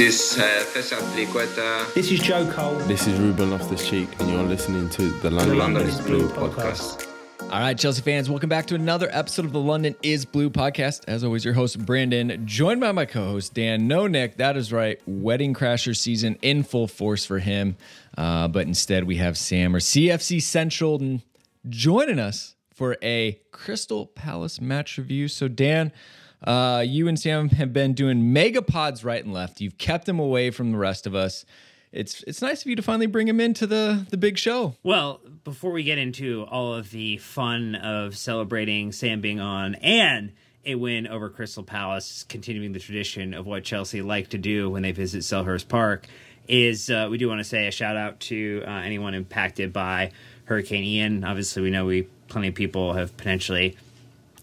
This uh, Festival Triqueta. This is Joe Cole. This is Ruben Loftus Cheek, and you're listening to the London, London is is Blue Blue podcast. All right, Chelsea fans, welcome back to another episode of the London is Blue podcast. As always, your host, Brandon, joined by my co host, Dan. No, Nick, that is right. Wedding Crasher season in full force for him. Uh, but instead, we have Sam or CFC Central joining us for a Crystal Palace match review. So, Dan, uh, you and Sam have been doing mega pods right and left. You've kept them away from the rest of us. It's it's nice of you to finally bring him into the the big show. Well, before we get into all of the fun of celebrating Sam being on and a win over Crystal Palace, continuing the tradition of what Chelsea like to do when they visit Selhurst Park, is uh, we do want to say a shout out to uh, anyone impacted by Hurricane Ian. Obviously, we know we plenty of people have potentially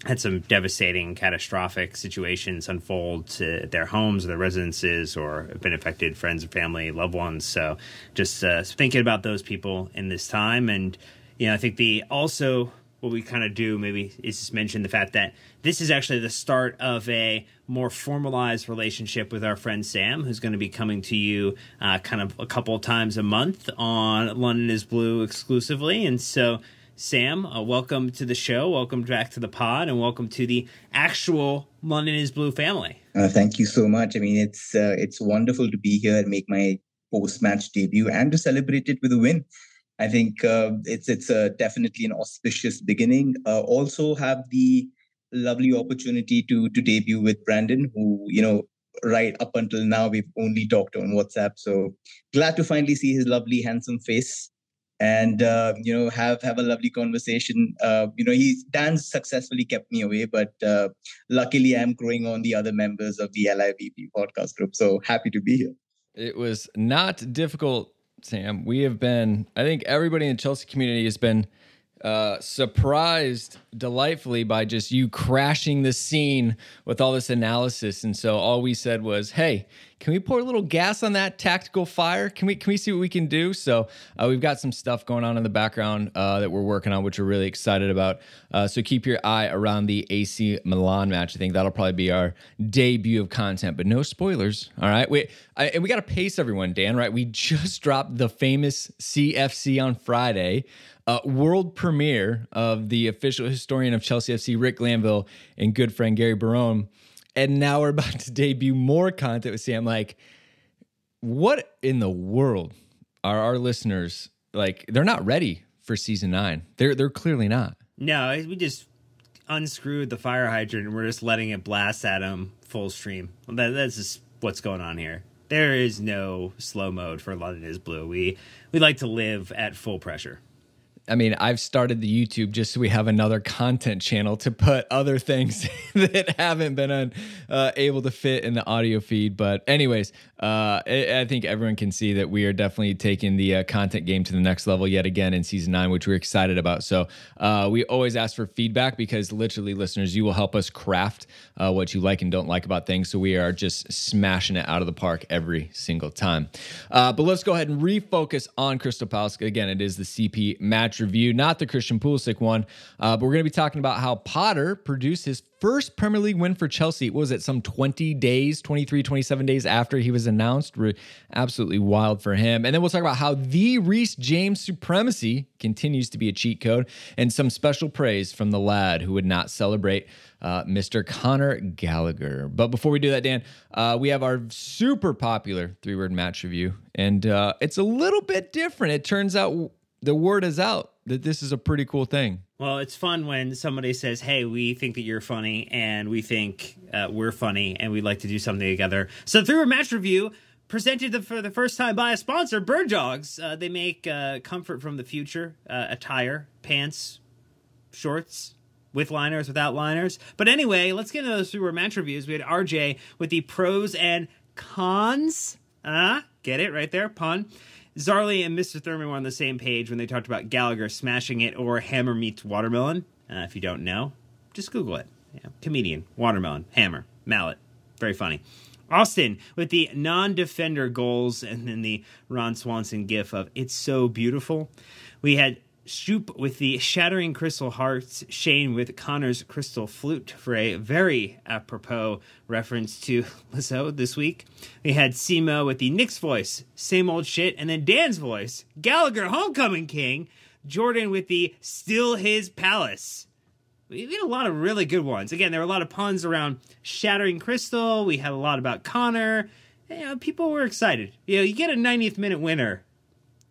had some devastating, catastrophic situations unfold to their homes or their residences, or have been affected friends and family, loved ones. So, just uh, thinking about those people in this time, and you know, I think the also what we kind of do maybe is just mention the fact that this is actually the start of a more formalized relationship with our friend Sam, who's going to be coming to you uh, kind of a couple of times a month on London is Blue exclusively, and so. Sam, uh, welcome to the show. Welcome back to the pod, and welcome to the actual London is Blue family. Uh, thank you so much. I mean, it's uh, it's wonderful to be here and make my post match debut and to celebrate it with a win. I think uh, it's it's uh, definitely an auspicious beginning. Uh, also, have the lovely opportunity to to debut with Brandon, who you know right up until now we've only talked on WhatsApp. So glad to finally see his lovely, handsome face and uh, you know have have a lovely conversation. Uh, you know, he Dan successfully kept me away, but uh, luckily I'm growing on the other members of the LIVP podcast group. So happy to be here. It was not difficult, Sam. We have been, I think everybody in the Chelsea community has been uh, surprised delightfully by just you crashing the scene with all this analysis. And so all we said was, "Hey, can we pour a little gas on that tactical fire? Can we can we see what we can do?" So uh, we've got some stuff going on in the background uh, that we're working on, which we're really excited about. Uh, so keep your eye around the AC Milan match. I think that'll probably be our debut of content, but no spoilers. All right, we I, and we got to pace everyone, Dan. Right, we just dropped the famous CFC on Friday uh, world premiere of the official historian of Chelsea FC, Rick Glanville, and good friend Gary Barone. And now we're about to debut more content with Sam. Like, what in the world are our listeners like? They're not ready for season nine. They're they're clearly not. No, we just unscrewed the fire hydrant and we're just letting it blast at them full stream. That, that's just what's going on here. There is no slow mode for London is Blue. We we like to live at full pressure. I mean, I've started the YouTube just so we have another content channel to put other things that haven't been uh, able to fit in the audio feed. But, anyways, uh, I, I, think everyone can see that we are definitely taking the uh, content game to the next level yet again in season nine, which we're excited about. So, uh, we always ask for feedback because literally, listeners, you will help us craft uh, what you like and don't like about things. So, we are just smashing it out of the park every single time. Uh, but let's go ahead and refocus on Crystal Palace. Again, it is the CP match review, not the Christian Pulisic one. Uh, but we're going to be talking about how Potter produced his first Premier League win for Chelsea. Was it, some 20 days, 23, 27 days after he was announced? Absolutely wild for him. And then we'll talk about how the Reece James supremacy continues to be a cheat code and some special praise from the lad who would not celebrate uh, Mr. Conor Gallagher. But before we do that, Dan, uh, we have our super popular three word match review. And uh, it's a little bit different. It turns out the word is out that this is a pretty cool thing. Well, it's fun when somebody says, "Hey, we think that you're funny, and we think uh, we're funny, and we'd like to do something together." So, through a match review presented for the first time by a sponsor, Bird Dogs. Uh, they make uh, comfort from the future uh, attire, pants, shorts, with liners, without liners. But anyway, let's get into those through our match reviews. We had RJ with the pros and cons. Ah, get it right there, pun. Zarly and Mr. Thurman were on the same page when they talked about Gallagher smashing it or Hammer meets Watermelon. Uh, if you don't know, just Google it. Yeah. Comedian, Watermelon, Hammer, Mallet. Very funny. Austin with the non defender goals and then the Ron Swanson gif of It's So Beautiful. We had Shoop with the Shattering Crystal Hearts, Shane with Conor's Crystal Flute for a very apropos reference to Lizzo this week. We had Simo with the Knicks voice, same old shit, and then Dan's voice, Gallagher Homecoming King, Jordan with the Still His Palace. We had a lot of really good ones. Again, there were a lot of puns around Shattering Crystal. We had a lot about Connor. You know, people were excited. You know, you get a 90th minute winner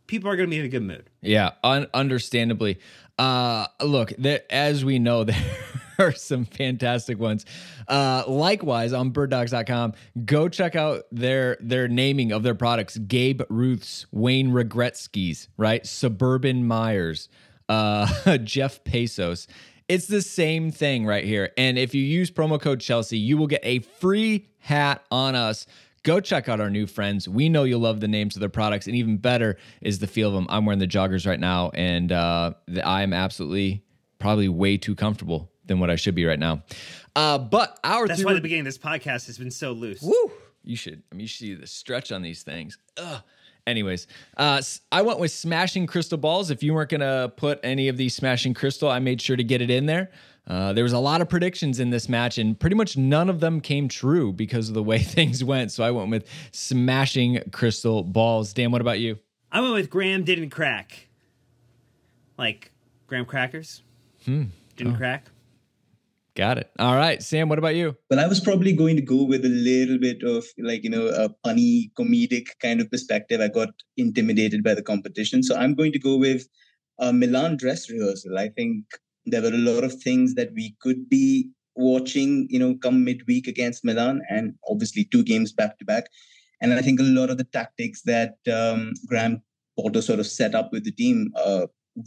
people are going to be in a good mood. Yeah, un- understandably. Uh, look, as we know, there are some fantastic ones. Uh, likewise, on birddogs.com, go check out their their naming of their products: Gabe Ruth's, Wayne Regretsky's, right? Suburban Myers, uh, Jeff Pesos. It's the same thing right here. And if you use promo code Chelsea, you will get a free hat on us Go check out our new friends. We know you'll love the names of their products, and even better is the feel of them. I'm wearing the joggers right now, and uh, I am absolutely probably way too comfortable than what I should be right now. Uh, but our that's why the beginning of this podcast has been so loose. Woo! You should. I mean, you should see the stretch on these things. Ugh. Anyways, uh, I went with smashing crystal balls. If you weren't gonna put any of these smashing crystal, I made sure to get it in there. Uh, there was a lot of predictions in this match, and pretty much none of them came true because of the way things went. So I went with smashing crystal balls. Dan, what about you? I went with Graham didn't crack. Like graham crackers. Hmm. Didn't oh. crack. Got it. All right, Sam. What about you? Well, I was probably going to go with a little bit of like you know a funny comedic kind of perspective. I got intimidated by the competition, so I'm going to go with a Milan dress rehearsal. I think there were a lot of things that we could be watching, you know, come midweek against Milan, and obviously two games back to back. And I think a lot of the tactics that um, Graham Potter sort of set up with the team uh,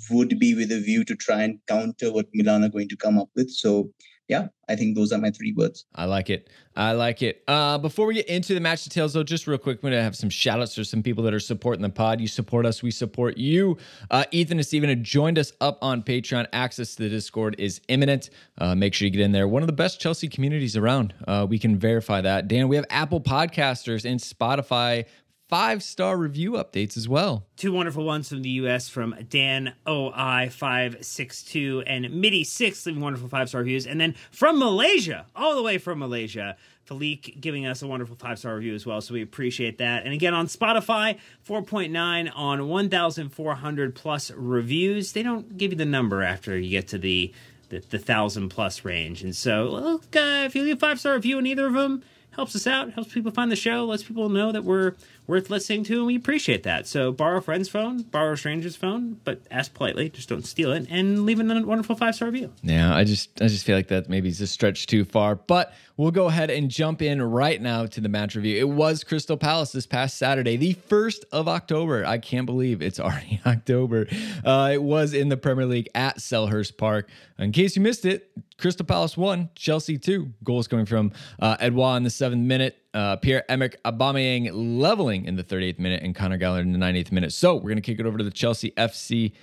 would be with a view to try and counter what Milan are going to come up with. So yeah, I think those are my three words. I like it. I like it. Uh, before we get into the match details, though, just real quick, I'm going to have some shout outs for some people that are supporting the pod. You support us, we support you. Uh, Ethan and Steven have joined us up on Patreon. Access to the Discord is imminent. Uh, make sure you get in there. One of the best Chelsea communities around. Uh, we can verify that. Dan, we have Apple Podcasters and Spotify five star review updates as well. Two wonderful ones from the US from Dan OI562 and MIDI6, leaving wonderful five star reviews. And then from Malaysia, all the way from Malaysia, Falik giving us a wonderful five star review as well. So we appreciate that. And again, on Spotify, 4.9 on 1,400 plus reviews. They don't give you the number after you get to the the, the thousand plus range. And so, look, uh, if you leave five star review on either of them, helps us out, helps people find the show, lets people know that we're worth listening to, and we appreciate that. So borrow a friend's phone, borrow a stranger's phone, but ask politely, just don't steal it, and leave a wonderful five star review. Yeah, I just I just feel like that maybe is a stretch too far, but we'll go ahead and jump in right now to the match review. It was Crystal Palace this past Saturday, the first of October. I can't believe it's already October. Uh, it was in the Premier League at Selhurst Park. In case you missed it, Crystal Palace won, Chelsea two. Goals coming from uh, Edouard in the seventh minute, uh, Pierre Emerick Aubameyang leveling in the 38th minute, and Conor Gallagher in the 90th minute. So we're gonna kick it over to the Chelsea FC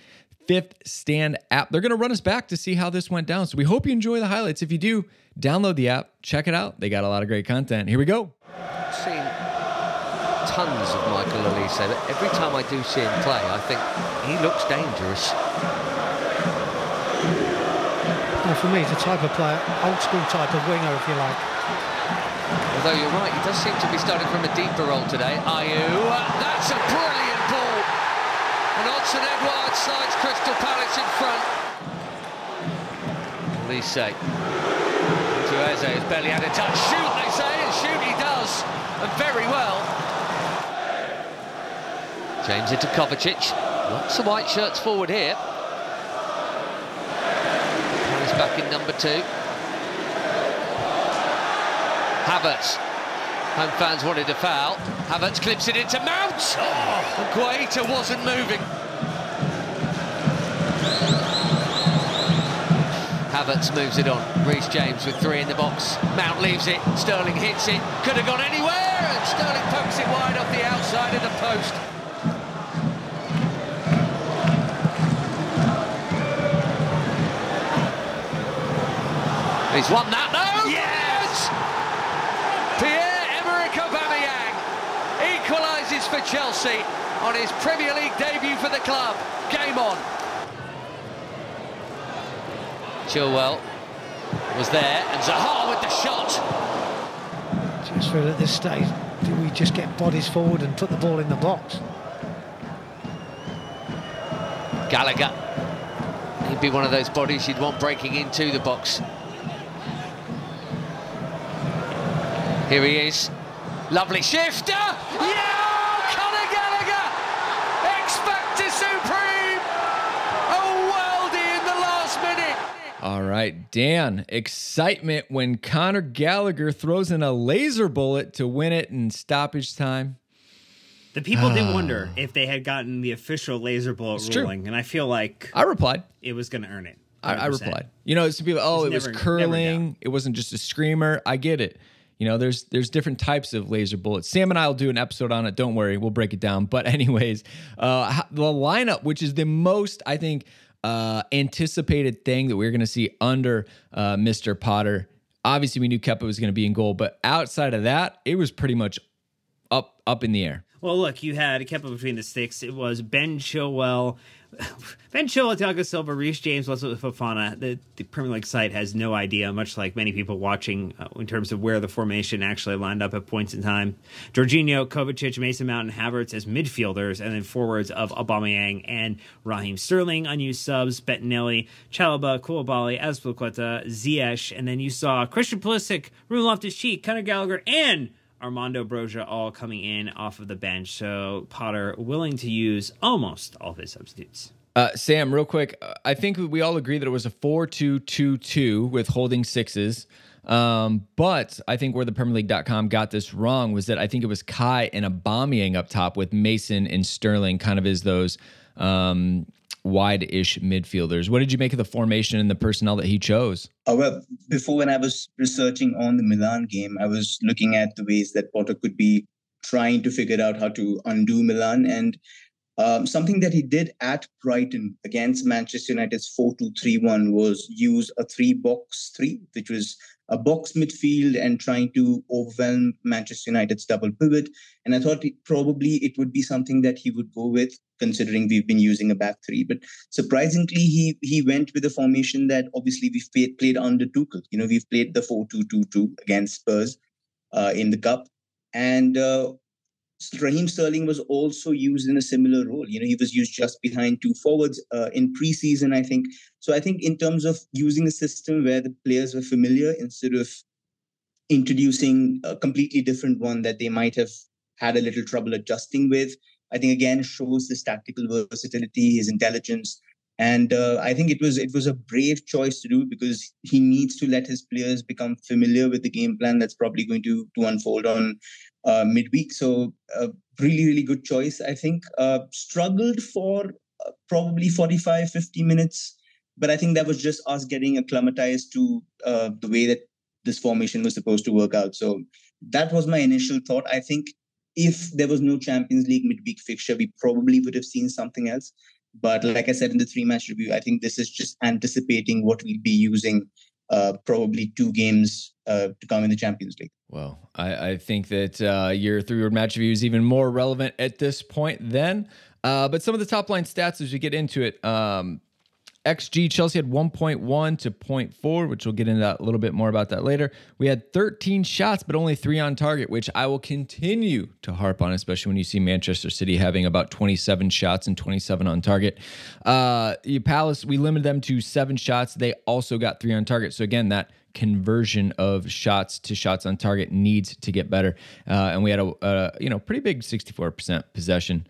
fifth stand app. They're gonna run us back to see how this went down. So we hope you enjoy the highlights. If you do, download the app, check it out. They got a lot of great content. Here we go. I've seen tons of Michael Olise, every time I do see him play, I think he looks dangerous. Well, for me, it's a type of player, old school type of winger, if you like. Although you're right, he does seem to be starting from a deeper role today. Ayew, that's a brilliant ball. And Odsonne Edouard slides Crystal Palace in front. Olise. To Eze, has barely had a touch. Shoot, they say, and shoot he does. And very well. James into Kovacic. Lots of white shirts forward here Palace back in number two. Havertz. Home fans wanted a foul. Havertz clips it into Mount. Oh, Guaita wasn't moving. Havertz moves it on. Reece James with three in the box. Mount leaves it. Sterling hits it. Could have gone anywhere. And Sterling pokes it wide off the outside of the post. He's won that, no? Yes! Pierre-Emerick Aubameyang equalises for Chelsea on his Premier League debut for the club. Game on. Chilwell was there, and Zaha with the shot. Just feel at this stage, do we just get bodies forward and put the ball in the box? Gallagher. He'd be one of those bodies you'd want breaking into the box. Here he is. Lovely shifter. Yeah! Conor Gallagher! X Factor Supreme! A worldie in the last minute. All right, Dan. Excitement when Conor Gallagher throws in a laser bullet to win it in stoppage time. The people did wonder if they had gotten the official laser bullet It's true. ruling, and I feel like I replied. it was going to earn it. I, I replied. You know, some people, oh, it was never- never curling. It wasn't just a screamer. I get it. You know, there's there's different types of laser bullets. Sam and I will do an episode on it. Don't worry, we'll break it down. But anyways, uh, the lineup, which is the most I think uh, anticipated thing that we're going to see under uh, Mr. Potter. Obviously, we knew Kepa was going to be in goal, but outside of that, it was pretty much up up in the air. Well, look, you had it between the sticks. It was Ben Chilwell, Ben Chilwell, Thiago Silva, Reece James, Wesley Fofana. The, the Premier League site has no idea, much like many people watching, uh, in terms of where the formation actually lined up at points in time. Jorginho, Kovacic, Mason Mount, and Havertz as midfielders, and then forwards of Aubameyang and Raheem Sterling. Unused subs: Bettinelli, Chalobah, Koulibaly, Azpilicueta, Ziyech, and then you saw Christian Pulisic, Ruben Loftus-Cheek, Conor Gallagher, and Armando Broja all coming in off of the bench. So Potter willing to use almost all of his substitutes. Uh, Sam, real quick, I think we all agree that it was a 4 2 2 2 with holding sixes. Um, but I think where the Premier League.com got this wrong was that I think it was Kai and Aubameyang up top with Mason and Sterling kind of as those um, wide ish midfielders. What did you make of the formation and the personnel that he chose? Uh, well, before when I was researching on the Milan game, I was looking at the ways that Potter could be trying to figure out how to undo Milan. And um, something that he did at Brighton against Manchester United's 4 2 3 1 was use a three box three, which was a box midfield and trying to overwhelm Manchester United's double pivot. And I thought it, probably it would be something that he would go with, considering we've been using a back three. But surprisingly, he he went with a formation that obviously we've played, played under Tuchel. You know, we've played the 4 2 2 2 against Spurs uh, in the Cup. And uh, Raheem Sterling was also used in a similar role. You know, he was used just behind two forwards uh, in preseason, I think. So I think in terms of using a system where the players were familiar instead of introducing a completely different one that they might have had a little trouble adjusting with, I think again shows his tactical versatility, his intelligence, and uh, I think it was it was a brave choice to do because he needs to let his players become familiar with the game plan that's probably going to to unfold on uh, midweek. So uh, really really good choice. I think uh, struggled for uh, probably 45 50 minutes, but I think that was just us getting acclimatized to uh, the way that this formation was supposed to work out. So that was my initial thought. I think if there was no Champions League midweek fixture, we probably would have seen something else. But like I said in the three match review, I think this is just anticipating what we'll be using uh, probably two games uh, to come in the Champions League. Well, I, I think that uh, your three word match review is even more relevant at this point then. Uh, but some of the top line stats as we get into it. Um, XG, Chelsea had 1.1 to 0.4, which we'll get into a little bit more about that later. We had 13 shots, but only three on target, which I will continue to harp on, especially when you see Manchester City having about 27 shots and 27 on target. Uh, Palace, we limited them to seven shots. They also got three on target. So again, that conversion of shots to shots on target needs to get better. Uh, and we had a, a you know pretty big 64% possession.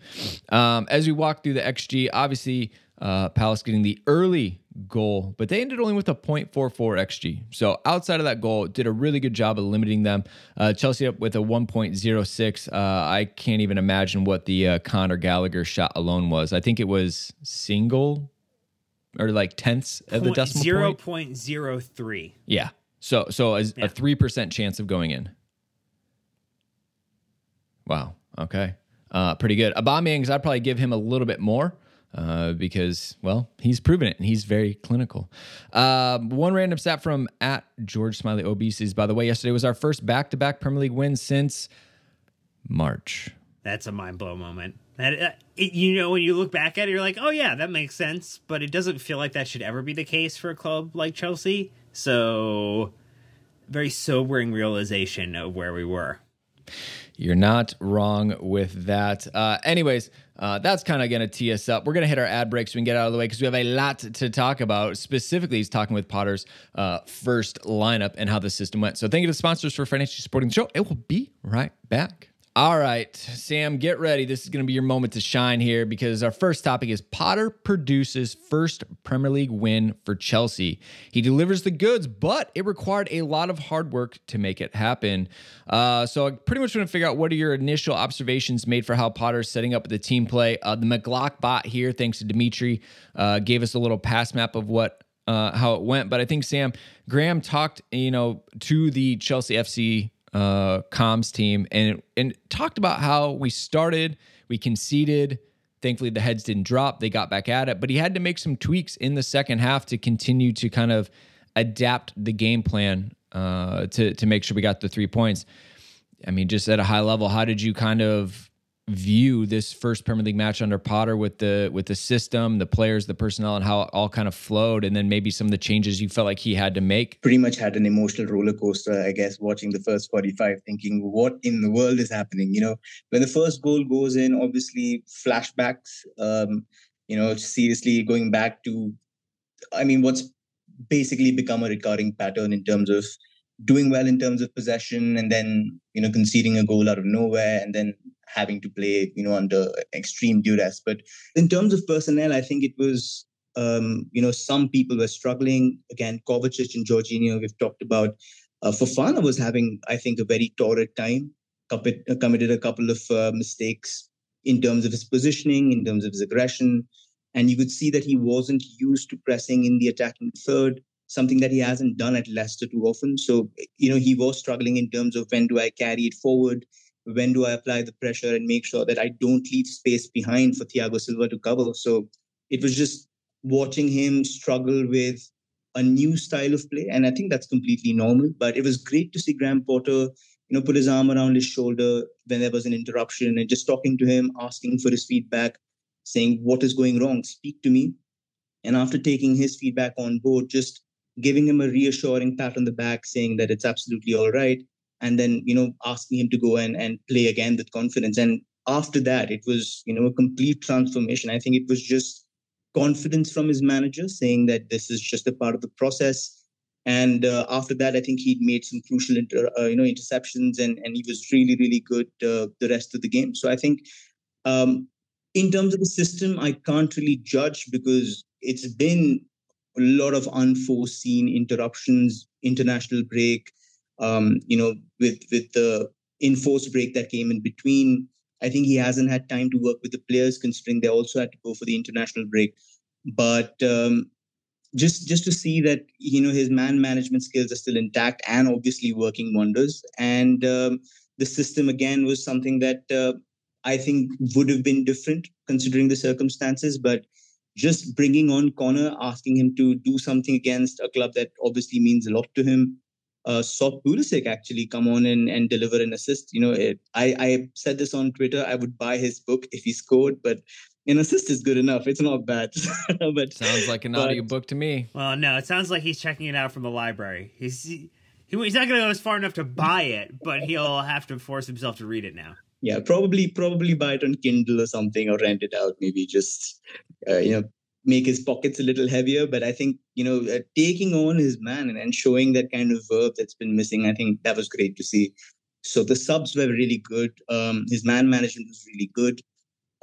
Um, as we walk through the XG, obviously uh, Palace getting the early goal, but they ended only with a 0.44 XG. So outside of that goal, did a really good job of limiting them. Uh, Chelsea up with a 1.06. Uh, I can't even imagine what the uh, Conor Gallagher shot alone was. I think it was single or like tenths of the decimal Zero point. point zero three. Yeah. So so a Yeah. three percent chance of going in. Wow. Okay. Uh, pretty good. Aubameyang's I'd probably give him a little bit more uh, because well he's proven it and he's very clinical. Um, one random stat from at George Smiley Obese by the way yesterday was our first back to back Premier League win since March. That's a mind blow moment. That uh, it, you know, when you look back at it, you're like, oh yeah, that makes sense. But it doesn't feel like that should ever be the case for a club like Chelsea. So, very sobering realization of where we were. You're not wrong with that. Uh, anyways, uh, that's kind of going to tee us up. We're going to hit our ad break so we can get out of the way because we have a lot to talk about. Specifically, he's talking with Potter's uh, first lineup and how the system went. So, thank you to the sponsors for financially supporting the show. It will be right back. All right, Sam, get ready. This is going to be your moment to shine here because our first topic is Potter produces first Premier League win for Chelsea. He delivers the goods, but it required a lot of hard work to make it happen. Uh, so I pretty much want to figure out what are your initial observations made for how Potter's setting up the team play. Uh, the McLachBot here, thanks to Dimitri, uh, gave us a little pass map of what uh, how it went. But I think Sam Graham talked, you know, to the Chelsea FC uh, comms team and and talked about how we started, we conceded. Thankfully, the heads didn't drop. They got back at it, but he had to make some tweaks in the second half to continue to kind of adapt the game plan uh, to to make sure we got the three points. I mean, just at a high level, how did you kind of view this first Premier League match under Potter with the with the system, the players, the personnel, and how it all kind of flowed, and then maybe some of the changes you felt like he had to make? Pretty much had an emotional roller coaster, I guess, watching the first 45, thinking, what in the world is happening? You know, when the first goal goes in, obviously flashbacks, um, you know, seriously going back to I mean, what's basically become a recurring pattern in terms of doing well in terms of possession and then you know conceding a goal out of nowhere and then having to play, you know, under extreme duress. But in terms of personnel, I think it was, um, you know, some people were struggling. Again, Kovacic and Jorginho, we've talked about. Uh, Fofana was having, I think, a very torrid time. Committed a couple of uh, mistakes in terms of his positioning, in terms of his aggression. And you could see that he wasn't used to pressing in the attacking third, something that he hasn't done at Leicester too often. So, you know, he was struggling in terms of when do I carry it forward? when do I apply the pressure and make sure that I don't leave space behind for Thiago Silva to cover. So it was just watching him struggle with a new style of play. And I think that's completely normal. But it was great to see Graham Potter, you know, put his arm around his shoulder when there was an interruption and just talking to him, asking for his feedback, saying, What is going wrong? Speak to me. And after taking his feedback on board, just giving him a reassuring pat on the back, saying that it's absolutely all right and then you know asking him to go and and play again with confidence. And after that it was you know a complete transformation. I think it was just confidence from his manager saying that this is just a part of the process. And uh, after that i think he'd made some crucial inter, uh, you know interceptions and and he was really really good uh, the rest of the game. So i think um, in terms of the system i can't really judge because it's been a lot of unforeseen interruptions international break um, you know, with with the enforced break that came in between. I think he hasn't had time to work with the players, considering they also had to go for the international break. But um, just just to see that you know his man management skills are still intact and obviously working wonders. And um, the system again was something that uh, I think would have been different considering the circumstances, but just bringing on Conor, asking him to do something against a club that obviously means a lot to him, uh, saw Pulisic actually come on and, and deliver an assist. You know, it, I, I said this on Twitter. I would buy his book if he scored, but an assist is good enough. It's not bad. but sounds like an but, audio book to me. Well, no, it sounds like he's checking it out from the library. He's he, he's not going to go as far enough to buy it, but he'll have to force himself to read it now. Yeah, probably probably buy it on Kindle or something, or rent it out. Maybe just uh, you know make his pockets a little heavier. But I think, you know, uh, taking on his man and, and showing that kind of verb that's been missing, I think that was great to see. So the subs were really good. Um, his man management was really good.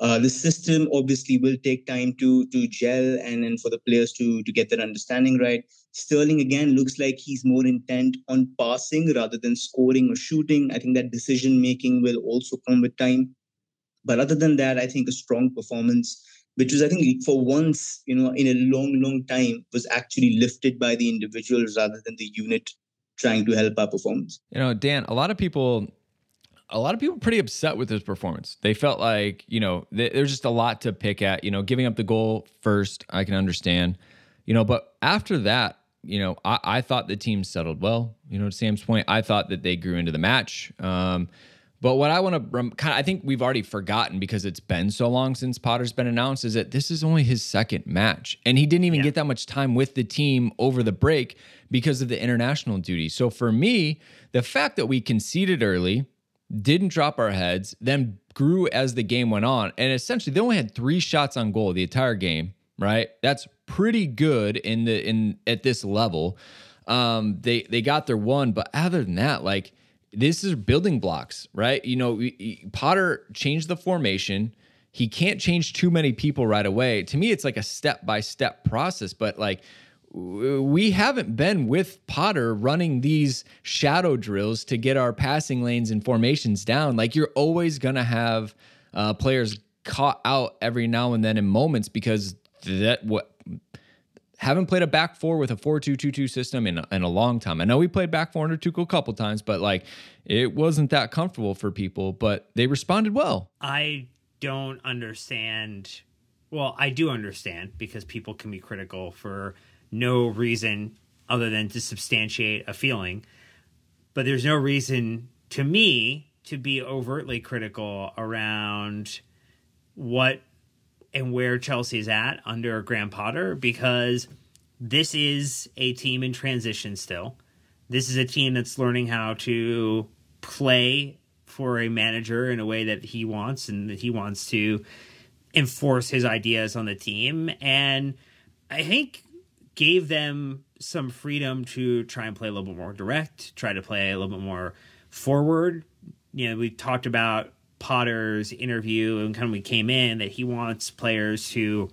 Uh, the system obviously will take time to to gel and, and for the players to to get their understanding right. Sterling again looks like he's more intent on passing rather than scoring or shooting. I think that decision making will also come with time. But other than that, I think a strong performance which was, I think, for once, you know, in a long, long time, was actually lifted by the individuals rather than the unit trying to help our performance. You know, Dan, a lot of people a lot of people pretty upset with his performance. They felt like, you know, th- there's just a lot to pick at. You know, giving up the goal first, I can understand. You know, but after that, you know, I, I thought the team settled well. You know, to Sam's point, I thought that they grew into the match. Um, But what I want to kind of, I think we've already forgotten because it's been so long since Potter's been announced, is that this is only his second match. And he didn't even yeah. get that much time with the team over the break because of the international duty. So for me, the fact that we conceded early, didn't drop our heads, then grew as the game went on, and essentially they only had three shots on goal the entire game, right? That's pretty good in the in at this level. Um, they they got their one, but other than that, like this is building blocks, right? You know, Potter changed the formation. He can't change too many people right away. To me, it's like a step by step process, but like we haven't been with Potter running these shadow drills to get our passing lanes and formations down. Like you're always going to have uh, players caught out every now and then in moments because that what haven't played a back four with a 4-2-2-2 system in, in a long time. I know we played back four under Tuchel a couple times, but like it wasn't that comfortable for people, but they responded well. I don't understand. Well, I do understand because people can be critical for no reason other than to substantiate a feeling. But there's no reason to me to be overtly critical around what and where Chelsea's at under Graham Potter because this is a team in transition still. This is a team that's learning how to play for a manager in a way that he wants and that he wants to enforce his ideas on the team. And I think gave them some freedom to try and play a little bit more direct, try to play a little bit more forward. You know, we talked about Potter's interview and kind of we came in that he wants players to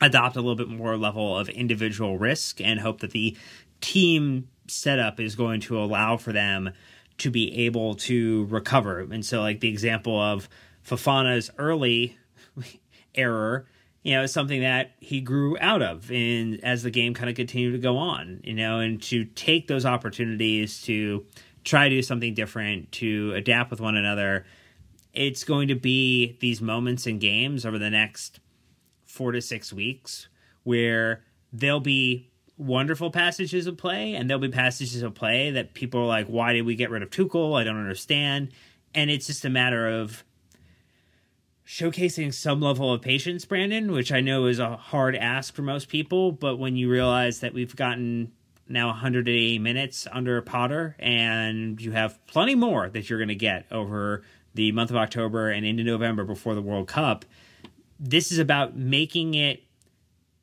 adopt a little bit more level of individual risk and hope that the team setup is going to allow for them to be able to recover. And so like the example of Fofana's early error, you know, something that he grew out of in as the game kind of continued to go on, you know, and to take those opportunities to try to do something different, to adapt with one another it's going to be these moments in games over the next four to six weeks where there'll be wonderful passages of play and there'll be passages of play that people are like, why did we get rid of Tuchel? I don't understand. And it's just a matter of showcasing some level of patience, Brandon, which I know is a hard ask for most people. But when you realize that we've gotten now 180 minutes under Potter and you have plenty more that you're going to get over the month of October and into November before the World Cup. This is about making it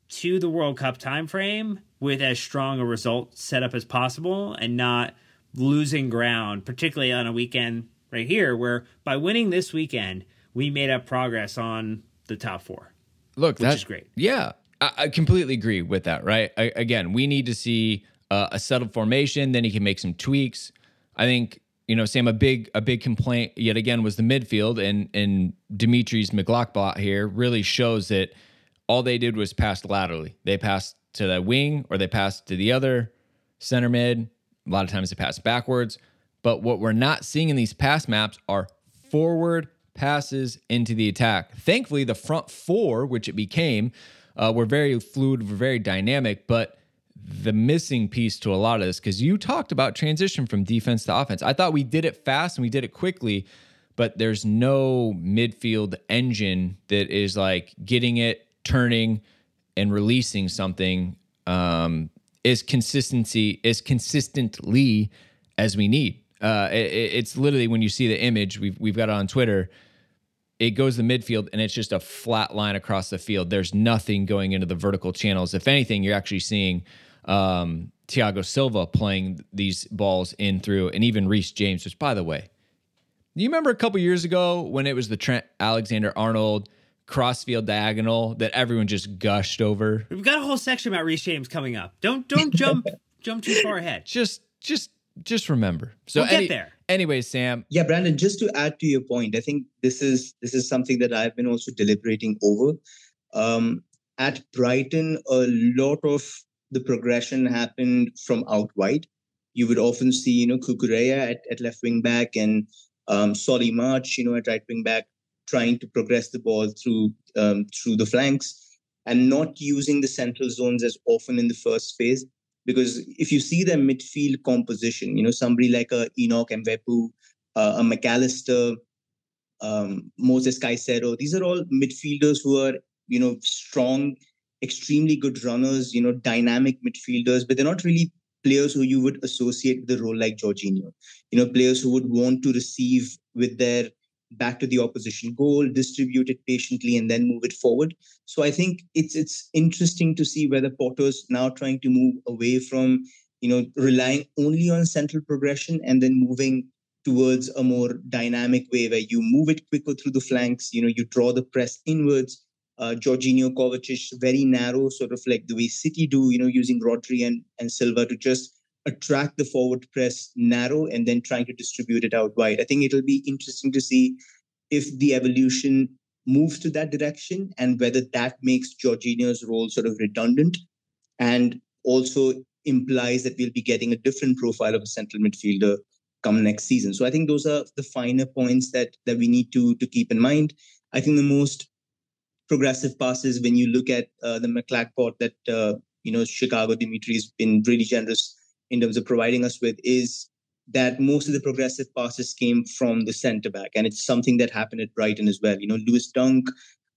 to the World Cup timeframe with as strong a result set up as possible and not losing ground, particularly on a weekend right here, where by winning this weekend, we made up progress on the top four. Look, which is great. Yeah, I, I, completely agree with that. Right? I, again, we need to see uh, a settled formation. Then he can make some tweaks. I think you know, Sam, a big a big complaint yet again was the midfield, and and Dimitri's McLaughlin here really shows that all they did was pass laterally. They passed to the wing or they passed to the other center mid. A lot of times they pass backwards. But what we're not seeing in these pass maps are forward passes into the attack. Thankfully, the front four, which it became, uh, were very fluid, were very dynamic, but the missing piece to a lot of this because you talked about transition from defense to offense. I thought we did it fast and we did it quickly, but there's no midfield engine that is like getting it, turning, and releasing something um, as consistency as consistently as we need. Uh, it, it's literally when you see the image we've we've got it on Twitter. It goes the midfield and it's just a flat line across the field. There's nothing going into the vertical channels. If anything, you're actually seeing um, Thiago Silva playing these balls in through, and even Reece James, which, by the way, do you remember a couple years ago when it was the Trent Alexander Arnold crossfield diagonal that everyone just gushed over? We've got a whole section about Reece James coming up. Don't don't jump jump too far ahead. Just just just remember. So we'll any, get there. Anyway, Sam. Yeah, Brandon. Just to add to your point, I think this is this is something that I've been also deliberating over. Um, at Brighton, a lot of the progression happened from out wide. You would often see, you know, Cucurella at, at left wing back and um, Solly March, you know, at right wing back, trying to progress the ball through um, through the flanks and not using the central zones as often in the first phase. Because if you see their midfield composition, you know, somebody like a Enoch Mwepu uh, a McAllister, um, Moses Caicedo. These are all midfielders who are, you know, strong, extremely good runners, you know, dynamic midfielders, but they're not really players who you would associate with a role like Jorginho. You know, players who would want to receive with their back to the opposition goal, distribute it patiently, and then move it forward. So I think it's it's interesting to see whether Potter's now trying to move away from you know relying only on central progression and then moving towards a more dynamic way where you move it quicker through the flanks. You know, you draw the press inwards. Uh, Jorginho Kovacic, very narrow, sort of like the way City do, you know, using Rodri and, and Silva to just attract the forward press narrow and then trying to distribute it out wide. I think it'll be interesting to see if the evolution moves to that direction and whether that makes Jorginho's role sort of redundant and also implies that we'll be getting a different profile of a central midfielder come next season. So I think those are the finer points that that we need to to keep in mind. I think the most progressive passes when you look at uh, the McLachBot that uh, you know Chicago Dimitri has been really generous in terms of providing us with is that most of the progressive passes came from the centre back, and it's something that happened at Brighton as well. You know, Lewis Dunk,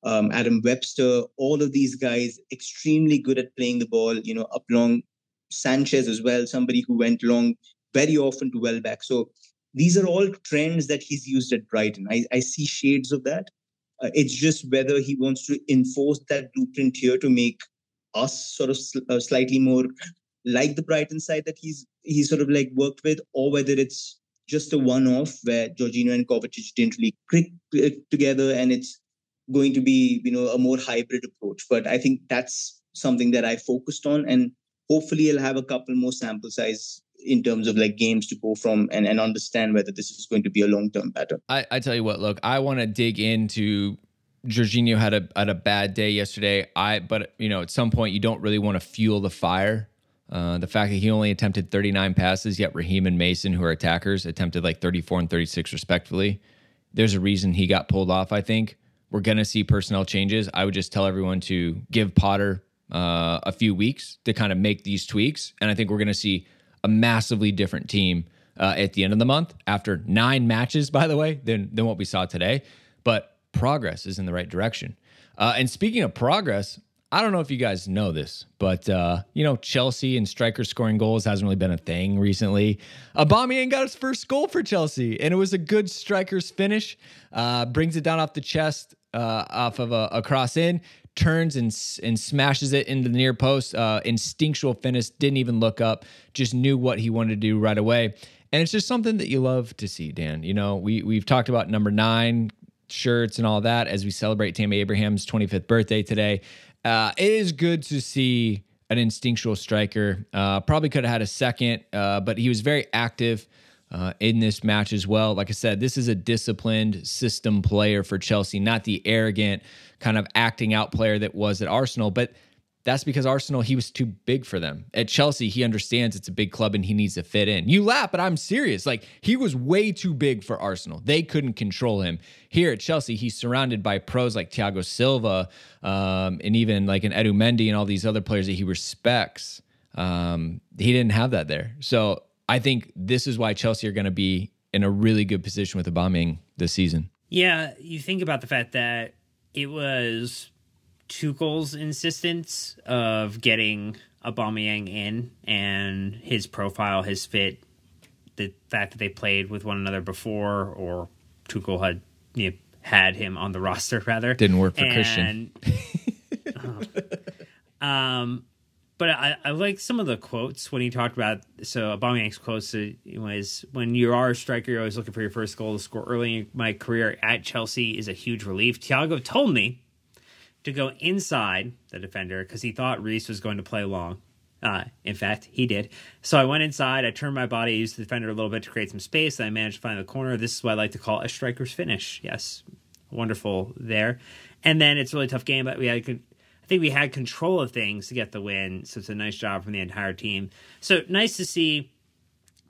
um, Adam Webster, all of these guys extremely good at playing the ball. You know, up long Sanchez as well, somebody who went long very often to well back. So these are all trends that he's used at Brighton. I, I see shades of that. Uh, it's just whether he wants to enforce that blueprint here to make us sort of sl- uh, slightly more like the Brighton side that he's he's sort of like worked with, or whether it's just a one-off where Jorginho and Kovacic didn't really click together, and it's going to be you know a more hybrid approach. But I think that's something that I focused on, and hopefully I'll have a couple more sample size in terms of like games to go from and, and understand whether this is going to be a long-term pattern. I, I tell you what, look, I want to dig into Jorginho had a had a bad day yesterday. I but you know at some point you don't really want to fuel the fire uh, the fact that he only attempted 39 passes, yet Raheem and Mason, who are attackers, attempted like 34 and 36 respectively. There's a reason he got pulled off, I think. We're going to see personnel changes. I would just tell everyone to give Potter uh, a few weeks to kind of make these tweaks. And I think we're going to see a massively different team uh, at the end of the month after nine matches, by the way, than, than what we saw today. But progress is in the right direction. Uh, and speaking of progress, I don't know if you guys know this, but uh, you know Chelsea and strikers scoring goals hasn't really been a thing recently. Aubameyang got his first goal for Chelsea, and it was a good strikers finish. Uh, brings it down off the chest, uh, off of a, a, cross in, turns and and smashes it into the near post. Uh, instinctual finish, didn't even look up, just knew what he wanted to do right away. And it's just something that you love to see, Dan. You know, we we've talked about number nine shirts and all that as we celebrate Tammy Abraham's 25th birthday today. Uh, it is good to see an instinctual striker. Uh, probably could have had a second, uh, but he was very active uh, in this match as well. Like I said, this is a disciplined system player for Chelsea, not the arrogant kind of acting out player that was at Arsenal. But that's because Arsenal, he was too big for them. At Chelsea, he understands it's a big club and he needs to fit in. You laugh, but I'm serious. Like, he was way too big for Arsenal. They couldn't control him. Here at Chelsea, he's surrounded by pros like Thiago Silva um, and even like an Edou Mendy and all these other players that he respects. Um, he didn't have that there. So I think this is why Chelsea are going to be in a really good position with Aubameyang this season. Yeah, you think about the fact that it was Tuchel's insistence of getting Aubameyang in and his profile, his fit, the fact that they played with one another before, or Tuchel had you know, had him on the roster rather didn't work for and, Christian. oh. um, but I, I like some of the quotes when he talked about so Aubameyang's quotes was when you are a striker, you're always looking for your first goal to score early in my career at Chelsea is a huge relief. Thiago told me to go inside the defender because he thought Reece was going to play long. Uh, in fact, he did. So I went inside, I turned my body, used the defender a little bit to create some space, and I managed to find the corner. This is what I like to call a striker's finish. Yes, wonderful there. And then it's a really tough game, but we had, I think we had control of things to get the win. So it's a nice job from the entire team. So nice to see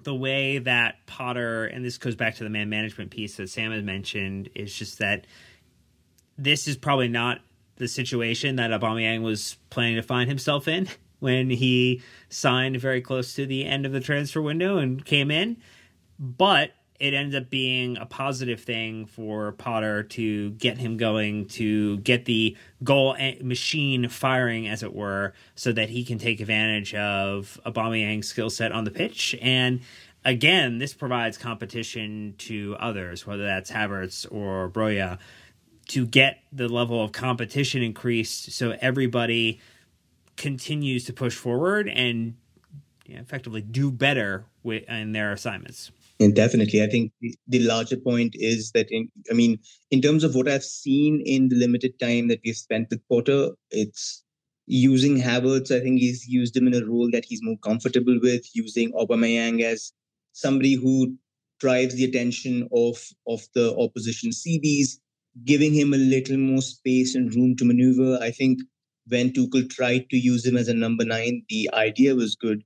the way that Potter, and this goes back to the man management piece that Sam has mentioned, is just that this is probably not the situation that Aubameyang was planning to find himself in when he signed very close to the end of the transfer window and came in. But it ended up being a positive thing for Potter to get him going, to get the goal machine firing, as it were, so that he can take advantage of Aubameyang's skill set on the pitch. And again, this provides competition to others, whether that's Havertz or Broja, to get the level of competition increased so everybody continues to push forward and you know, effectively do better with, in their assignments. And definitely, I think the larger point is that in, I mean, in terms of what I've seen in the limited time that we've spent with Potter, it's using Havertz. I think he's used him in a role that he's more comfortable with. Using Aubameyang as somebody who drives the attention of of the opposition CBs, giving him a little more space and room to maneuver. I think when Tuchel tried to use him as a number nine, the idea was good,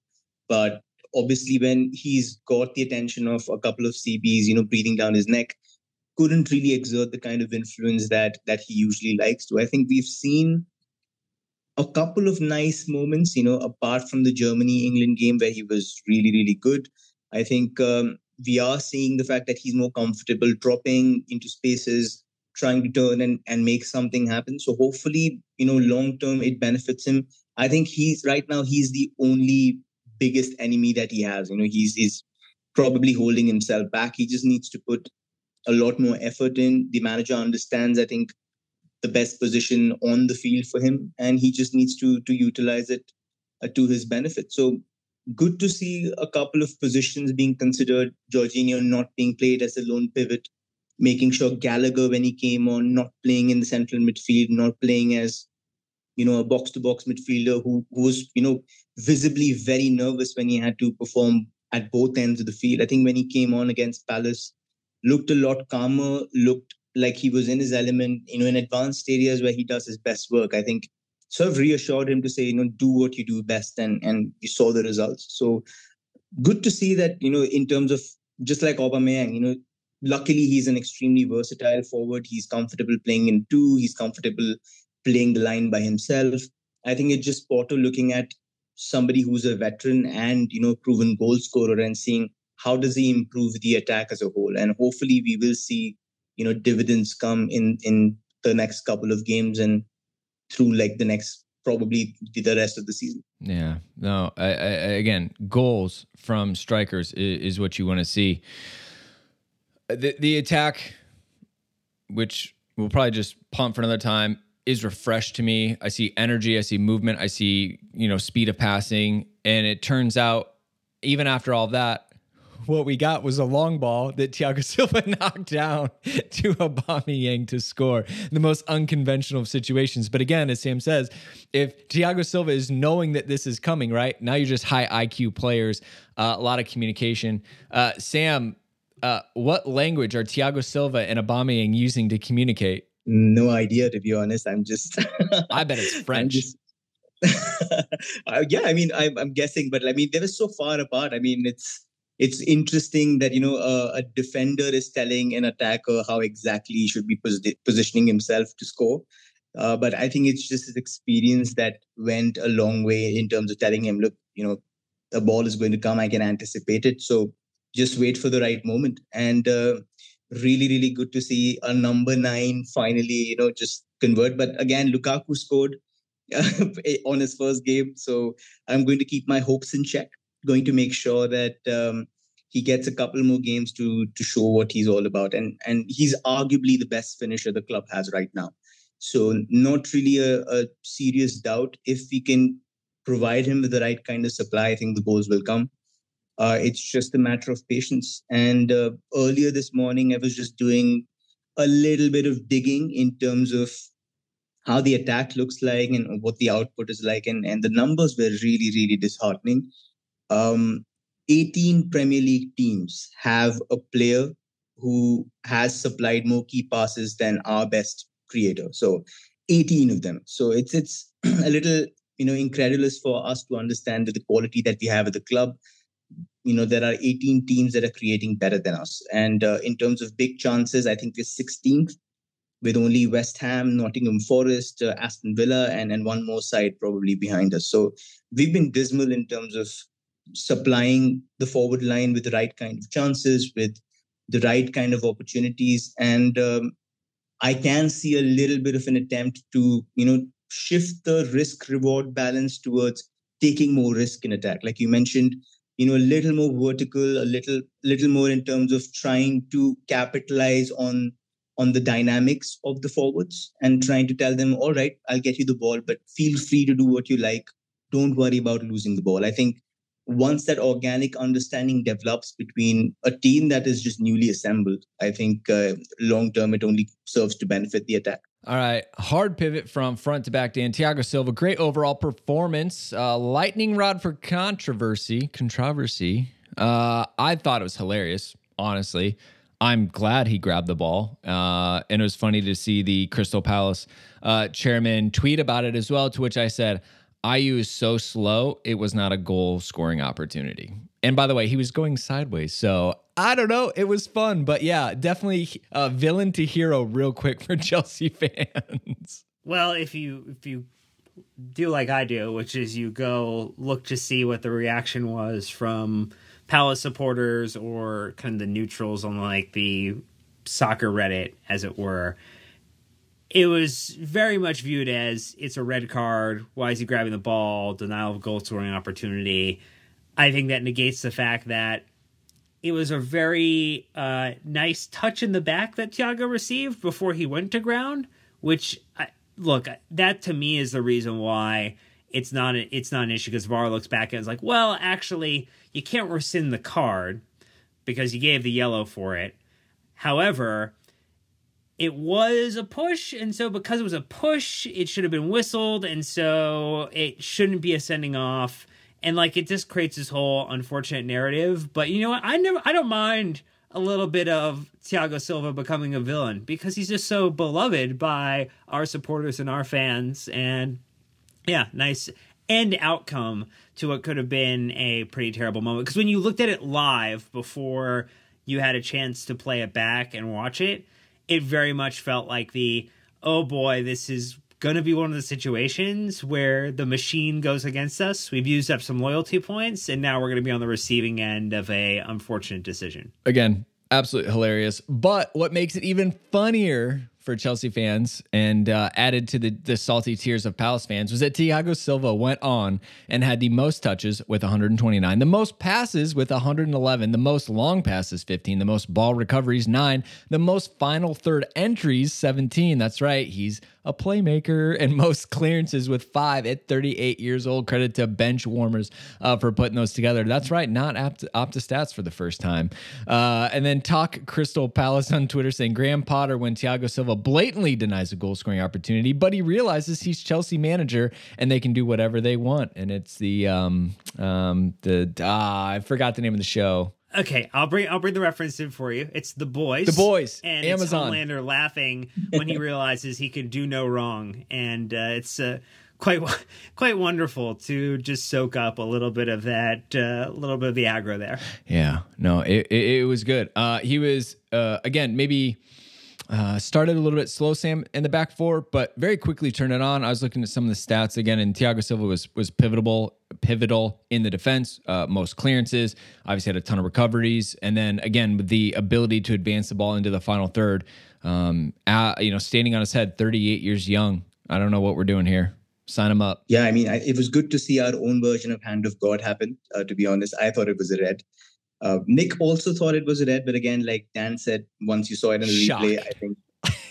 but obviously when he's got the attention of a couple of CBs, you know, breathing down his neck, couldn't really exert the kind of influence that that he usually likes to. I think we've seen a couple of nice moments, you know, apart from the Germany England game where he was really really good. I think um, we are seeing the fact that he's more comfortable dropping into spaces, trying to turn and, and make something happen. So hopefully, you know, long term it benefits him. I think he's right now he's the only biggest enemy that he has. You know, he's he's probably holding himself back. He just needs to put a lot more effort in. The manager understands, I think, the best position on the field for him, and he just needs to to utilize it uh, to his benefit. So good to see a couple of positions being considered. Jorginho not being played as a lone pivot, making sure Gallagher when he came on not playing in the central midfield, not playing as you know, a box to box midfielder who, who was, you know, visibly very nervous when he had to perform at both ends of the field. I think when he came on against Palace, looked a lot calmer, looked like he was in his element, you know, in advanced areas where he does his best work. I think sort of reassured him to say, you know, do what you do best and and you saw the results. So good to see that, you know, in terms of just like Aubameyang, you know, luckily he's an extremely versatile forward. He's comfortable playing in two, he's comfortable playing the line by himself. I think it's just Potter looking at somebody who's a veteran and you know proven goal scorer and seeing how does he improve the attack as a whole. And hopefully we will see you know dividends come in in the next couple of games and through like the next probably the rest of the season. Yeah, no. I, I, again, goals from strikers is, is what you want to see. The the attack, which we'll probably just pump for another time, is refreshed to me. I see energy, I see movement, I see, you know, speed of passing. And it turns out, even after all that, what we got was a long ball that Thiago Silva knocked down to Aubameyang to score. The most unconventional of situations. But again, as Sam says, if Thiago Silva is knowing that this is coming, right now you're just high IQ players, uh, a lot of communication. Uh, Sam, uh, what language are Thiago Silva and Aubameyang using to communicate? no idea to be honest. I'm just. I bet it's French. Just, uh, yeah, I mean, I'm, I'm guessing, but I mean, they were so far apart. I mean, it's it's interesting that you know uh, a defender is telling an attacker how exactly he should be pos- positioning himself to score. Uh, but I think it's just his experience that went a long way in terms of telling him, look, you know, the ball is going to come. I can anticipate it. So just wait for the right moment. And uh, really, really good to see a number nine finally, you know, just convert. But again, Lukaku scored on his first game. So I'm going to keep my hopes in check, going to make sure that um, he gets a couple more games to to show what he's all about. And and he's arguably the best finisher the club has right now. So not really a, a serious doubt. If we can provide him with the right kind of supply, I think the goals will come. Uh, it's just a matter of patience. And uh, earlier this morning, I was just doing a little bit of digging in terms of how the attack looks like and what the output is like. And, and the numbers were really, really disheartening. Um, 18 Premier League teams have a player who has supplied more key passes than our best creator. So 18 of them. So it's it's a little you know incredulous for us to understand that the quality that we have at the club you know there are 18 teams that are creating better than us and uh, in terms of big chances i think we're 16th with only west ham nottingham forest uh, aston villa and, and one more side probably behind us so we've been dismal in terms of supplying the forward line with the right kind of chances with the right kind of opportunities. And um, I can see a little bit of an attempt to, you know, shift the risk reward balance towards taking more risk in attack. Like you mentioned, you know, a little more vertical, a little, little more in terms of trying to capitalize on on the dynamics of the forwards and trying to tell them, all right, I'll get you the ball, but feel free to do what you like. Don't worry about losing the ball. I think once that organic understanding develops between a team that is just newly assembled, I think uh, long term it only serves to benefit the attack. All right, hard pivot from front to back. Dan Thiago Silva, great overall performance. Uh, lightning rod for controversy. Controversy. Uh, I thought it was hilarious, honestly. I'm glad he grabbed the ball. Uh, and it was funny to see the Crystal Palace uh, chairman tweet about it as well, to which I said, Ayew is so slow, it was not a goal scoring opportunity. And by the way, he was going sideways. So I don't know. It was fun. But yeah, definitely uh, villain to hero real quick for Chelsea fans. Well, if you if you do like I do, which is you go look to see what the reaction was from Palace supporters or kind of the neutrals on like the soccer Reddit, as it were it was very much viewed as it's a red card. Why is he grabbing the ball? Denial of goal scoring opportunity. I think that negates the fact that it was a very uh, nice touch in the back that Thiago received before he went to ground. Which, I, look, that to me is the reason why it's not a, it's not an issue because VAR looks back and is like, well, actually, you can't rescind the card because you gave the yellow for it. However, it was a push, and so because it was a push, it should have been whistled, and so it shouldn't be a sending off. And like it just creates this whole unfortunate narrative. But you know what? I never I don't mind a little bit of Thiago Silva becoming a villain because he's just so beloved by our supporters and our fans. And yeah, nice end outcome to what could have been a pretty terrible moment. Because when you looked at it live before you had a chance to play it back and watch it, it very much felt like the oh boy, this is going to be one of the situations where the machine goes against us. We've used up some loyalty points, and now we're going to be on the receiving end of a unfortunate decision. Again, absolutely hilarious. But what makes it even funnier for Chelsea fans and uh, added to the, the salty tears of Palace fans was that Thiago Silva went on and had the most touches with 129, the most passes with 111, the most long passes 15, the most ball recoveries 9, the most final third entries 17. That's right, he's a playmaker and most clearances with five at 38 years old. Credit to bench warmers uh, for putting those together. That's right, not stats for the first time. Uh, and then talk Crystal Palace on Twitter saying Graham Potter when Thiago Silva blatantly denies a goal scoring opportunity, but he realizes he's Chelsea manager and they can do whatever they want. And it's the um um the ah I forgot the name of the show. Okay, I'll bring I'll bring the reference in for you. It's the boys. The boys. And Amazon. it's Homelander laughing when he realizes he can do no wrong, and uh, it's uh, quite quite wonderful to just soak up a little bit of that, a uh, little bit of the aggro there. Yeah, no, it it, it was good. Uh, he was uh, again maybe uh, started a little bit slow, Sam, in the back four, but very quickly turned it on. I was looking at some of the stats again, and Thiago Silva was was pivotal, pivotal in the defense. Uh, most clearances, obviously had a ton of recoveries, and then again with the ability to advance the ball into the final third. Um, at, you know, standing on his head, 38 years young. I don't know what we're doing here. Sign him up. Yeah, I mean, I, it was good to see our own version of Hand of God happen. Uh, to be honest, I thought it was a red. Uh, Nick also thought it was red, but again, like Dan said, once you saw it in the Shock. replay, I think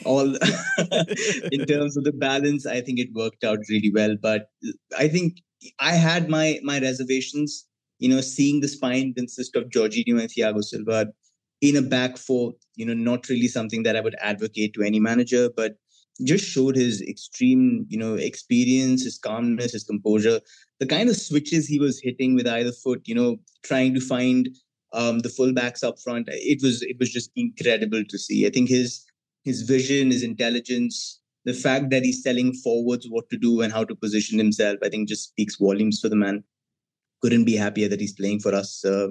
all in terms of the balance, I think it worked out really well. But I think I had my my reservations. You know, seeing the spine consist of Jorginho and Thiago Silva in a back four, you know, not really something that I would advocate to any manager, but just showed his extreme, you know, experience, his calmness, his composure, the kind of switches he was hitting with either foot, you know, trying to find um, the fullbacks up front. It was it was just incredible to see. I think his his vision, his intelligence, the fact that he's telling forwards what to do and how to position himself, I think just speaks volumes for the man. Couldn't be happier that he's playing for us. Uh,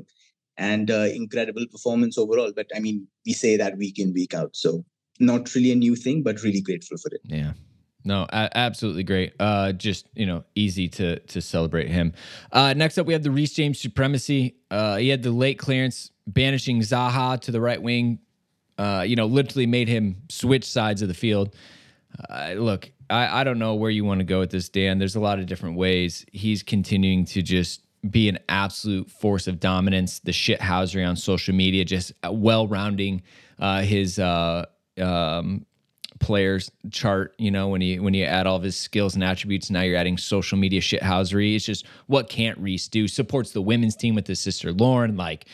and uh, incredible performance overall. But I mean, we say that week in, week out. So not really a new thing, but really grateful for it. Yeah. No, a- absolutely great. Uh, just you know, easy to to celebrate him. Uh, next up, we have the Reece James supremacy. Uh, he had the late clearance banishing Zaha to the right wing, uh, you know, literally made him switch sides of the field. Uh, look, I, I don't know where you want to go with this, Dan. There's a lot of different ways. He's continuing to just be an absolute force of dominance. The shithousery on social media, just well rounding uh, his uh, um, players chart. You know, when you when you add all of his skills and attributes, now you're adding social media shithousery. It's just what can't Reece do? Supports the women's team with his sister Lauren. Like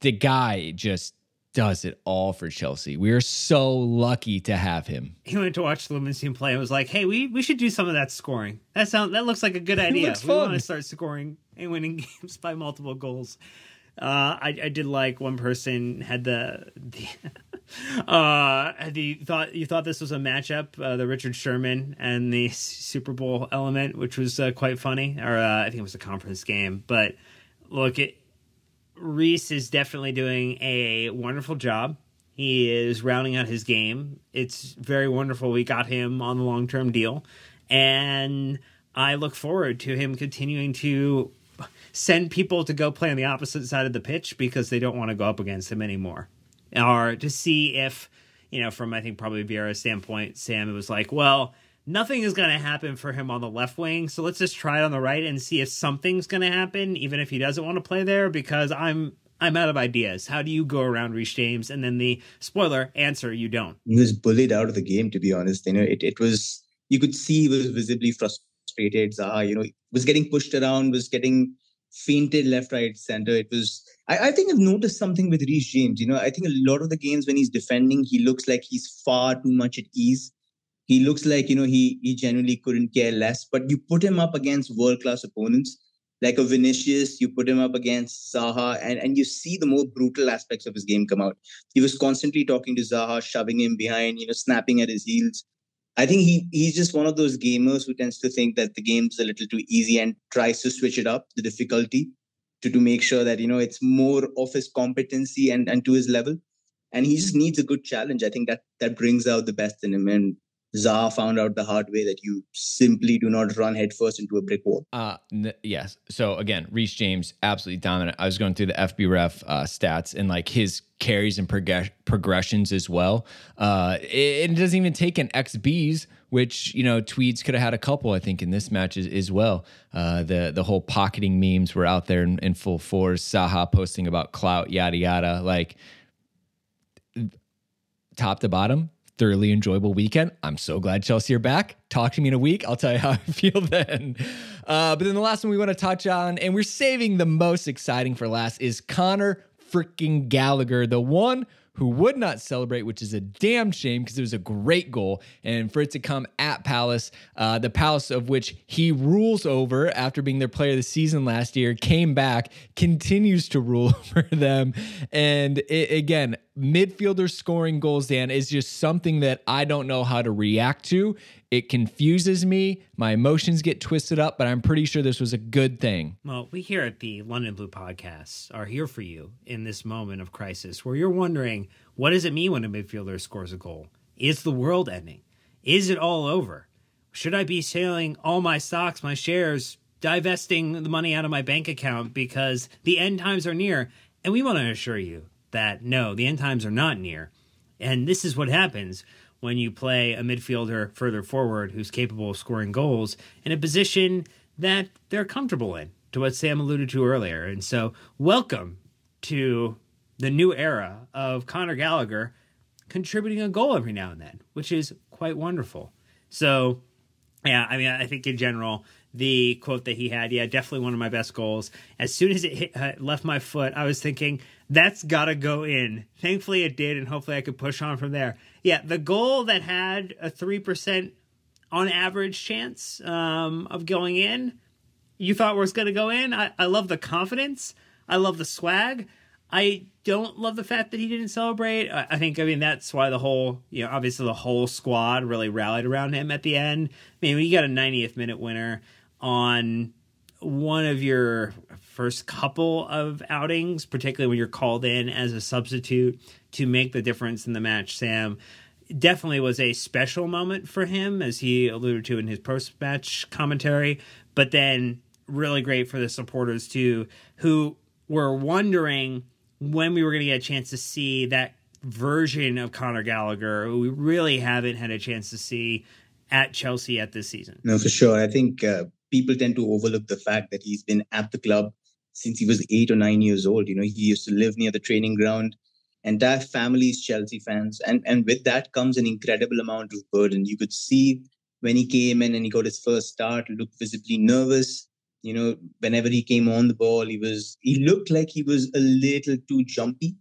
the guy just does it all for Chelsea. We are so lucky to have him. He went to watch the women's team play and was like, "Hey, we we should do some of that scoring. That sound that looks like a good idea. we want to start scoring and winning games by multiple goals." Uh, I, I did like one person had the the uh the thought you thought this was a matchup uh, the Richard Sherman and the Super Bowl element which was uh, quite funny or uh, I think it was a conference game but look it Reece is definitely doing a wonderful job. He is rounding out his game. It's very wonderful we got him on the long term deal. And I look forward to him continuing to send people to go play on the opposite side of the pitch because they don't want to go up against him anymore. Or to see if, you know, from I think probably Vieira's standpoint, Sam, it was like, well, nothing is going to happen for him on the left wing. So let's just try it on the right and see if something's going to happen, even if he doesn't want to play there, because I'm I'm out of ideas. How do you go around Reece James? And then the spoiler answer, you don't. He was bullied out of the game, to be honest. You know, it, it was you could see he was visibly frustrated. Zaha, you know, was getting pushed around, was getting fainted left, right, center. It was I, I think I've noticed something with Reece James. You know, I think a lot of the games when he's defending, he looks like he's far too much at ease he looks like you know he he genuinely couldn't care less. But you put him up against world class opponents like a Vinicius, you put him up against Zaha, and, and you see the more brutal aspects of his game come out. He was constantly talking to Zaha, shoving him behind, you know, snapping at his heels. I think he he's just one of those gamers who tends to think that the game's a little too easy and tries to switch it up, the difficulty, to, to make sure that, you know, it's more of his competency and, and to his level. And he just needs a good challenge. I think that that brings out the best in him. And Zaha found out the hard way that you simply do not run headfirst into a brick wall. Uh, n- yes. So again, Reece James, absolutely dominant. I was going through the FBref uh, stats and like his carries and prog- progressions as well. Uh, it, it, doesn't even take an XBs, which you know Tweeds could have had a couple. I think in this match as, as well. Uh, the the whole pocketing memes were out there in, in full force. Zaha posting about clout, yada yada. Like top to bottom, thoroughly enjoyable weekend. I'm so glad Chelsea are back. Talk to me in a week. I'll tell you how I feel then. Uh, but then the last one we want to touch on, and we're saving the most exciting for last, is Conor freaking Gallagher, the one who would not celebrate, which is a damn shame because it was a great goal. And for it to come at Palace, uh, the Palace of which he rules over after being their player of the season last year, came back, continues to rule over them. And it, again, midfielders scoring goals, Dan, is just something that I don't know how to react to. It confuses me. My emotions get twisted up, but I'm pretty sure this was a good thing. Well, we here at the London Blue Podcasts are here for you in this moment of crisis where you're wondering what does it mean when a midfielder scores a goal? Is the world ending? Is it all over? Should I be selling all my stocks, my shares, divesting the money out of my bank account because the end times are near? And we want to assure you that no, the end times are not near. And this is what happens when you play a midfielder further forward who's capable of scoring goals in a position that they're comfortable in, to what Sam alluded to earlier. And so, welcome to the new era of Conor Gallagher contributing a goal every now and then, which is quite wonderful. So, yeah, I mean, I think in general, the quote that he had, yeah, definitely one of my best goals. As soon as it hit, uh, left my foot, I was thinking, that's got to go in. Thankfully, it did, and hopefully, I could push on from there. Yeah, the goal that had a 3% on average chance um, of going in, you thought was going to go in. I, I love the confidence. I love the swag. I don't love the fact that he didn't celebrate. I, think, I mean, that's why the whole, you know, obviously the whole squad really rallied around him at the end. I mean, you got a 90th minute winner on one of your first couple of outings, particularly when you're called in as a substitute to make the difference in the match, Sam, definitely was a special moment for him, as he alluded to in his post match commentary. But then, really great for the supporters too, who were wondering when we were going to get a chance to see that version of Conor Gallagher who we really haven't had a chance to see at Chelsea at this season. No, for sure. I think uh, people tend to overlook the fact that he's been at the club since he was eight or nine years old. You know, he used to live near the training ground. Entire families Chelsea fans, and and with that comes an incredible amount of burden. You could see when he came in and he got his first start, looked visibly nervous. You know, whenever he came on the ball, he was he looked like he was a little too jumpy.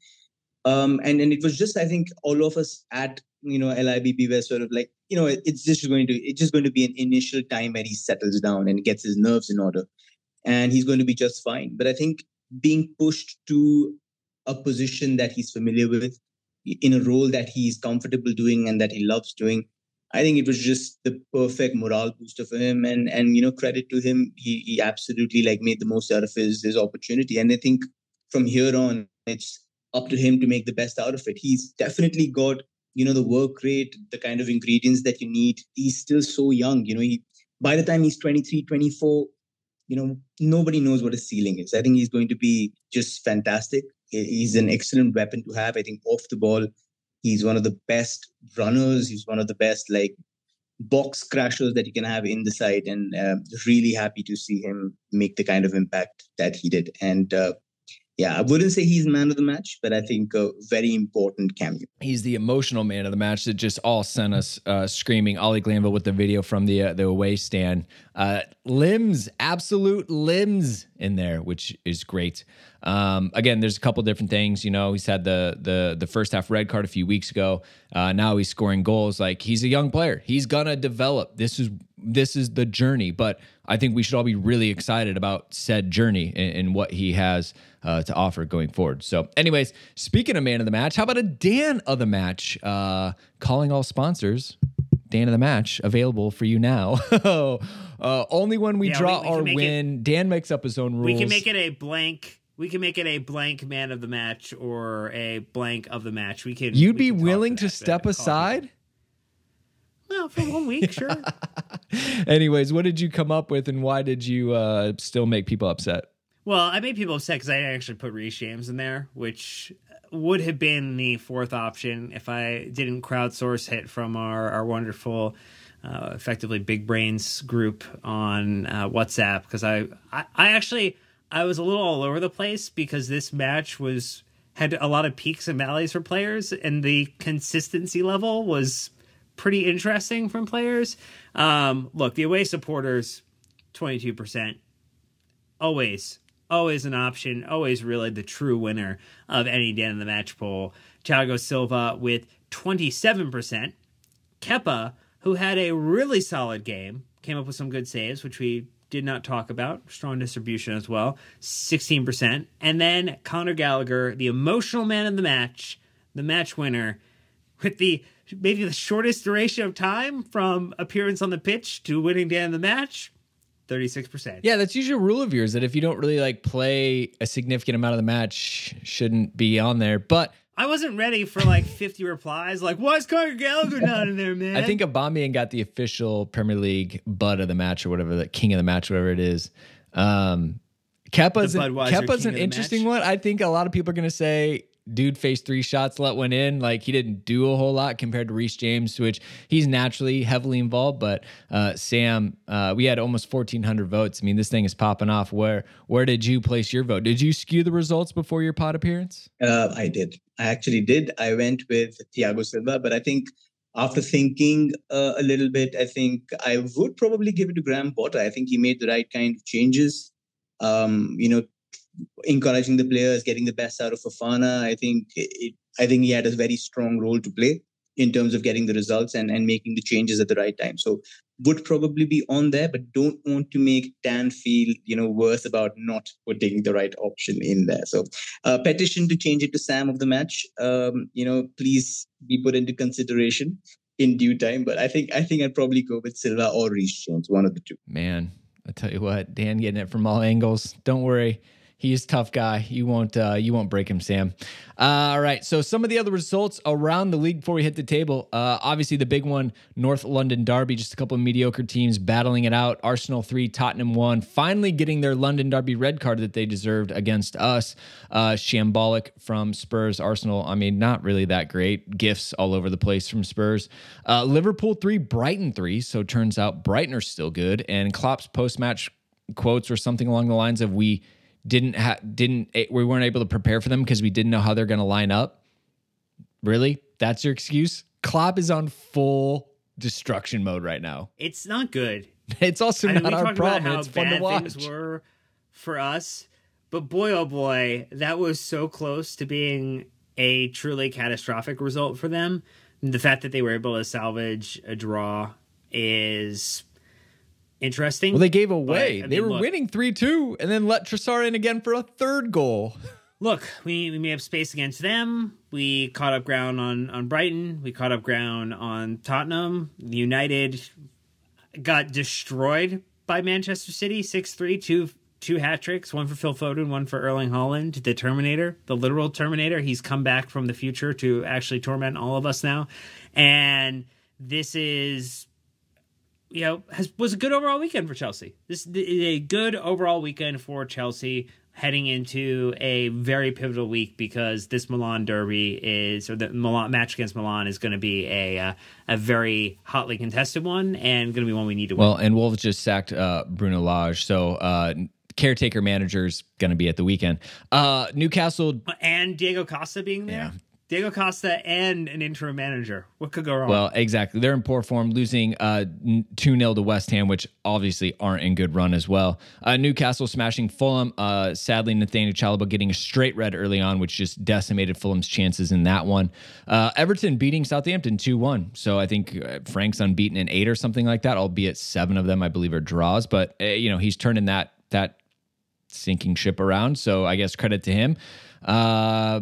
Um, and and it was just I think all of us at you know LIBB were sort of like you know it, it's just going to it's just going to be an initial time where he settles down and gets his nerves in order, and he's going to be just fine. But I think being pushed to a position that he's familiar with, in a role that he's comfortable doing and that he loves doing, I think it was just the perfect morale booster for him. And and you know, credit to him, he he absolutely like made the most out of his his opportunity. And I think from here on, it's up to him to make the best out of it. He's definitely got you know the work rate, the kind of ingredients that you need. He's still so young. You know, he by the time he's 23, 24, you know, nobody knows what his ceiling is. I think he's going to be just fantastic. He's an excellent weapon to have. I think off the ball, he's one of the best runners. He's one of the best like box crashers that you can have in the side, and uh, really happy to see him make the kind of impact that he did. And uh, yeah, I wouldn't say he's man of the match, but I think a very important cameo. He's the emotional man of the match that just all sent us uh, screaming. Ollie Glanville with the video from the uh, the away stand, uh, limbs, absolute limbs in there, which is great. Um, again, there's a couple different things. You know, he's had the the the first half red card a few weeks ago. Uh, now he's scoring goals. Like he's a young player. He's gonna develop. This is this is the journey. But I think we should all be really excited about said journey and, and what he has uh, to offer going forward. So, anyways, speaking of man of the match, how about a Dan of the match? Uh, calling all sponsors. Dan of the match available for you now. uh, only when we Yeah, draw we- we our make it- win. Dan makes up his own rules. We can make it a blank. We can make it a blank man of the match or a blank of the match. We can. You'd we be can willing to but step aside? Well, for one week, sure. Anyways, what did you come up with and why did you uh, still make people upset? Well, I made people upset because I actually put Reece James in there, which would have been the fourth option if I didn't crowdsource it from our our wonderful, uh, effectively big brains group on uh, WhatsApp. Because I, I I actually I was a little all over the place because this match was had a lot of peaks and valleys for players, and the consistency level was pretty interesting from players. Um, look, the away supporters, twenty two percent always, always an option, always really the true winner of any Dan in the match poll. Thiago Silva with 27%. Kepa, who had a really solid game, came up with some good saves, which we did not talk about. Strong distribution as well, 16%. And then Conor Gallagher, the emotional man of the match, the match winner, with the maybe the shortest duration of time from appearance on the pitch to winning in the match, 36%. Yeah, that's usually a rule of yours that if you don't really like play a significant amount of the match, shouldn't be on there. But I wasn't ready for like 50 replies. Like, why is Conor Gallagher not in there, man? I think Aubameyang got the official Premier League butt of the match or whatever, the king of the match, whatever it is. Um, Kepa's, an, an interesting match. one. I think a lot of people are going to say, dude faced three shots, let one in. Like he didn't do a whole lot compared to Reece James, which he's naturally heavily involved. But uh, Sam, uh, we had almost 1,400 votes. I mean, this thing is popping off. Where where did you place your vote? Did you skew the results before your pod appearance? Uh, I did. I actually did. I went with Thiago Silva, but I think after thinking uh, a little bit, I think I would probably give it to Graham Potter. I think he made the right kind of changes. Um, you know, encouraging the players, getting the best out of Fofana. I think it, I think he had a very strong role to play in terms of getting the results and, and making the changes at the right time. So would probably be on there, but don't want to make Dan feel, you know, worse about not putting the right option in there. So uh, petition to change it to Sam of the match. Um, you know, please be put into consideration in due time. But I think I think I'd probably go with Silva or Reece one of the two. Man, I tell you what, Dan getting it from all angles. Don't worry. He is tough guy. You won't uh, you won't break him, Sam. Uh, all right. So some of the other results around the league before we hit the table. Uh, obviously, the big one, North London Derby. Just a couple of mediocre teams battling it out. Arsenal three, Tottenham one. Finally getting their London Derby red card that they deserved against us. Uh, shambolic from Spurs. Arsenal. I mean, not really that great. Gifts all over the place from Spurs. Uh, Liverpool three, Brighton three. So turns out Brighton are still good. And Klopp's post match quotes or something along the lines of we didn't ha- didn't eh, we weren't able to prepare for them because we didn't know how they're going to line up. Really? That's your excuse? Klopp is on full destruction mode right now. It's not good. It's also I mean, not our problem. It's fun to watch. things were for us, but boy, oh boy, that was so close to being a truly catastrophic result for them. The fact that they were able to salvage a draw is interesting. Well, they gave but, away. They mean, were look, winning 3 2 and then let Trossard in again for a third goal. Look, we, we made up space against them. We caught up ground on, on Brighton. We caught up ground on Tottenham. United got destroyed by Manchester City 6 3, two, two hat tricks, one for Phil Foden, one for Erling Haaland, the Terminator, the literal Terminator. He's come back from the future to actually torment all of us now. And this is you know, has was a good overall weekend for Chelsea. This is a good overall weekend for Chelsea heading into a very pivotal week because this Milan derby is, or the Milan match against Milan is going to be a uh, a very hotly contested one and going to be one we need to win. Well, and Wolves just sacked uh, Bruno Lage. So, uh, caretaker manager's going to be at the weekend. Uh, Newcastle and Diego Costa being there. Yeah. Diego Costa and an interim manager. What could go wrong? Well, exactly. They're in poor form, losing uh, 2 0 to West Ham, which obviously aren't in good run as well. Uh, Newcastle smashing Fulham. Uh, sadly, Nathaniel Chalobah getting a straight red early on, which just decimated Fulham's chances in that one. Uh, Everton beating Southampton 2 1. So I think uh, Frank's unbeaten in eight or something like that, albeit seven of them, I believe, are draws. But, uh, you know, he's turning that, that sinking ship around. So I guess credit to him. Uh,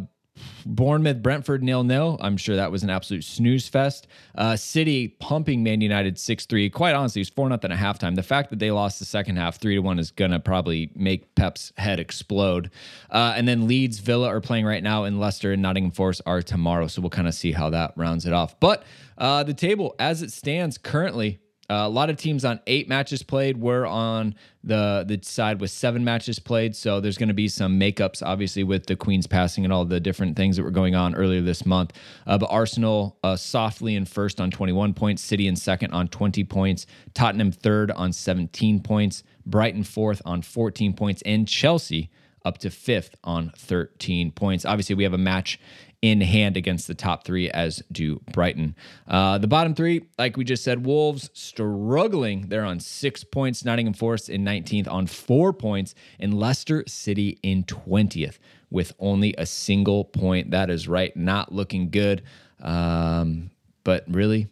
Bournemouth, Brentford, nil nil. I'm sure that was an absolute snooze fest. Uh, City pumping Man United 6 3. Quite honestly, it was 4 nothing at halftime. The fact that they lost the second half 3 to 1 is to probably make Pep's head explode. Uh, and then Leeds, Villa are playing right now, and Leicester and Nottingham Forest are tomorrow. So we'll kind of see how that rounds it off. But uh, the table as it stands currently, uh, a lot of teams on eight matches played. We're on the the side with seven matches played. So there's going to be some makeups, obviously, with the Queen's passing and all the different things that were going on earlier this month. Uh, but Arsenal uh, softly in first on 21 points, City in second on 20 points, Tottenham third on 17 points, Brighton fourth on 14 points, and Chelsea up to fifth on 13 points. Obviously, we have a match in hand against the top three, as do Brighton. Uh, the bottom three, like we just said, Wolves struggling. They're on six points. Nottingham Forest in 19th on four points, and Leicester City in 20th with only a single point. That is right, not looking good. Um, but really,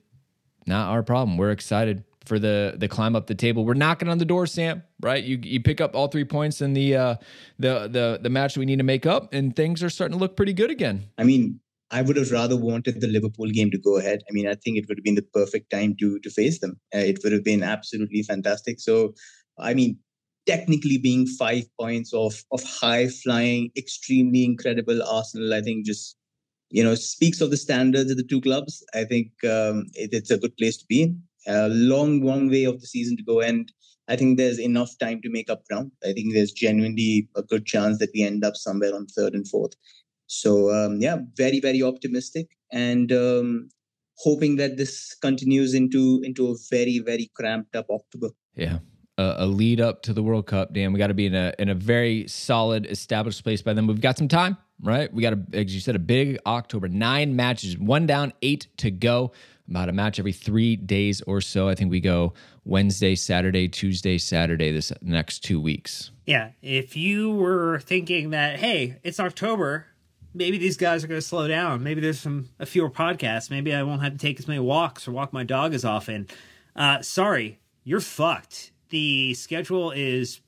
not our problem. We're excited for the the climb up the table. We're knocking on the door, Sam. Right? You you pick up all three points in the uh, the the the match we need to make up, and things are starting to look pretty good again. I mean, I would have rather wanted the Liverpool game to go ahead. I mean, I think it would have been the perfect time to to face them. Uh, it would have been absolutely fantastic. So, I mean, technically being five points of of high flying, extremely incredible Arsenal, I think just you know speaks of the standards of the two clubs. I think um, it, it's a good place to be in. A long, long way of the season to go, and I think there's enough time to make up ground. I think there's genuinely a good chance that we end up somewhere on third and fourth. So um, yeah, very very optimistic and um, hoping that this continues into into a very very cramped up October. Yeah. A, a lead up to the World Cup, Dan. We got to be in a in a very solid, established place by then. We've got some time, right? We got, a, as you said, a big October. Nine matches, one down, eight to go. About a match every three days or so. I think we go Wednesday, Saturday, Tuesday, Saturday this next two weeks. Yeah, if you were thinking that, hey, it's October, maybe these guys are going to slow down. Maybe there's some a fewer podcasts. Maybe I won't have to take as many walks or walk my dog as often. Uh, sorry, you're fucked. The schedule is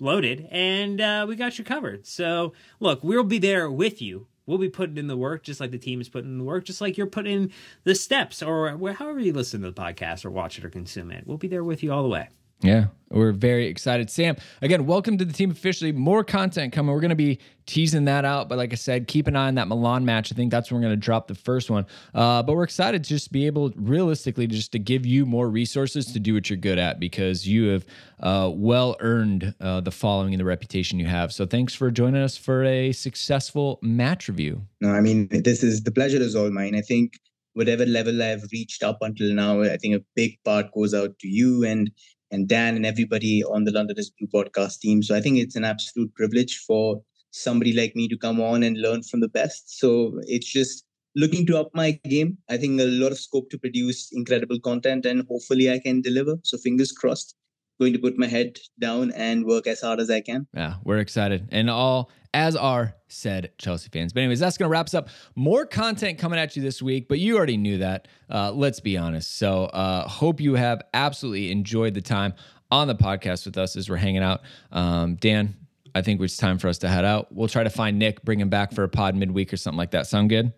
loaded, and uh, we got you covered. So look, we'll be there with you. We'll be putting in the work, just like the team is putting in the work, just like you're putting in the steps, or however you listen to the podcast or watch it or consume it. We'll be there with you all the way. Yeah, we're very excited. Sam, again, welcome to the team officially. More content coming. We're going to be teasing that out. But like I said, keep an eye on that Milan match. I think that's when we're going to drop the first one. Uh, but we're excited to just be able, realistically, just to give you more resources to do what you're good at because you have uh, well earned uh, the following and the reputation you have. So thanks for joining us for a successful match review. No, I mean, this is the pleasure is all mine. I think whatever level I've reached up until now, I think a big part goes out to you and and Dan and everybody on the London is Blue podcast team. So I think it's an absolute privilege for somebody like me to come on and learn from the best. So it's just looking to up my game. I think a lot of scope to produce incredible content and hopefully I can deliver. So fingers crossed going to put my head down and work as hard as I can. Yeah, we're excited. And all as are said Chelsea fans. But anyways, that's going to wrap us up. More content coming at you this week, but you already knew that. Uh, let's be honest. So uh, hope you have absolutely enjoyed the time on the podcast with us as we're hanging out. Um, Dan, I think it's time for us to head out. We'll try to find Nick, bring him back for a pod midweek or something like that. Sound good?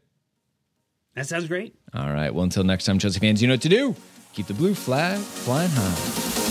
That sounds great. All right. Well, until next time, Chelsea fans, you know what to do. Keep the blue flag flying high.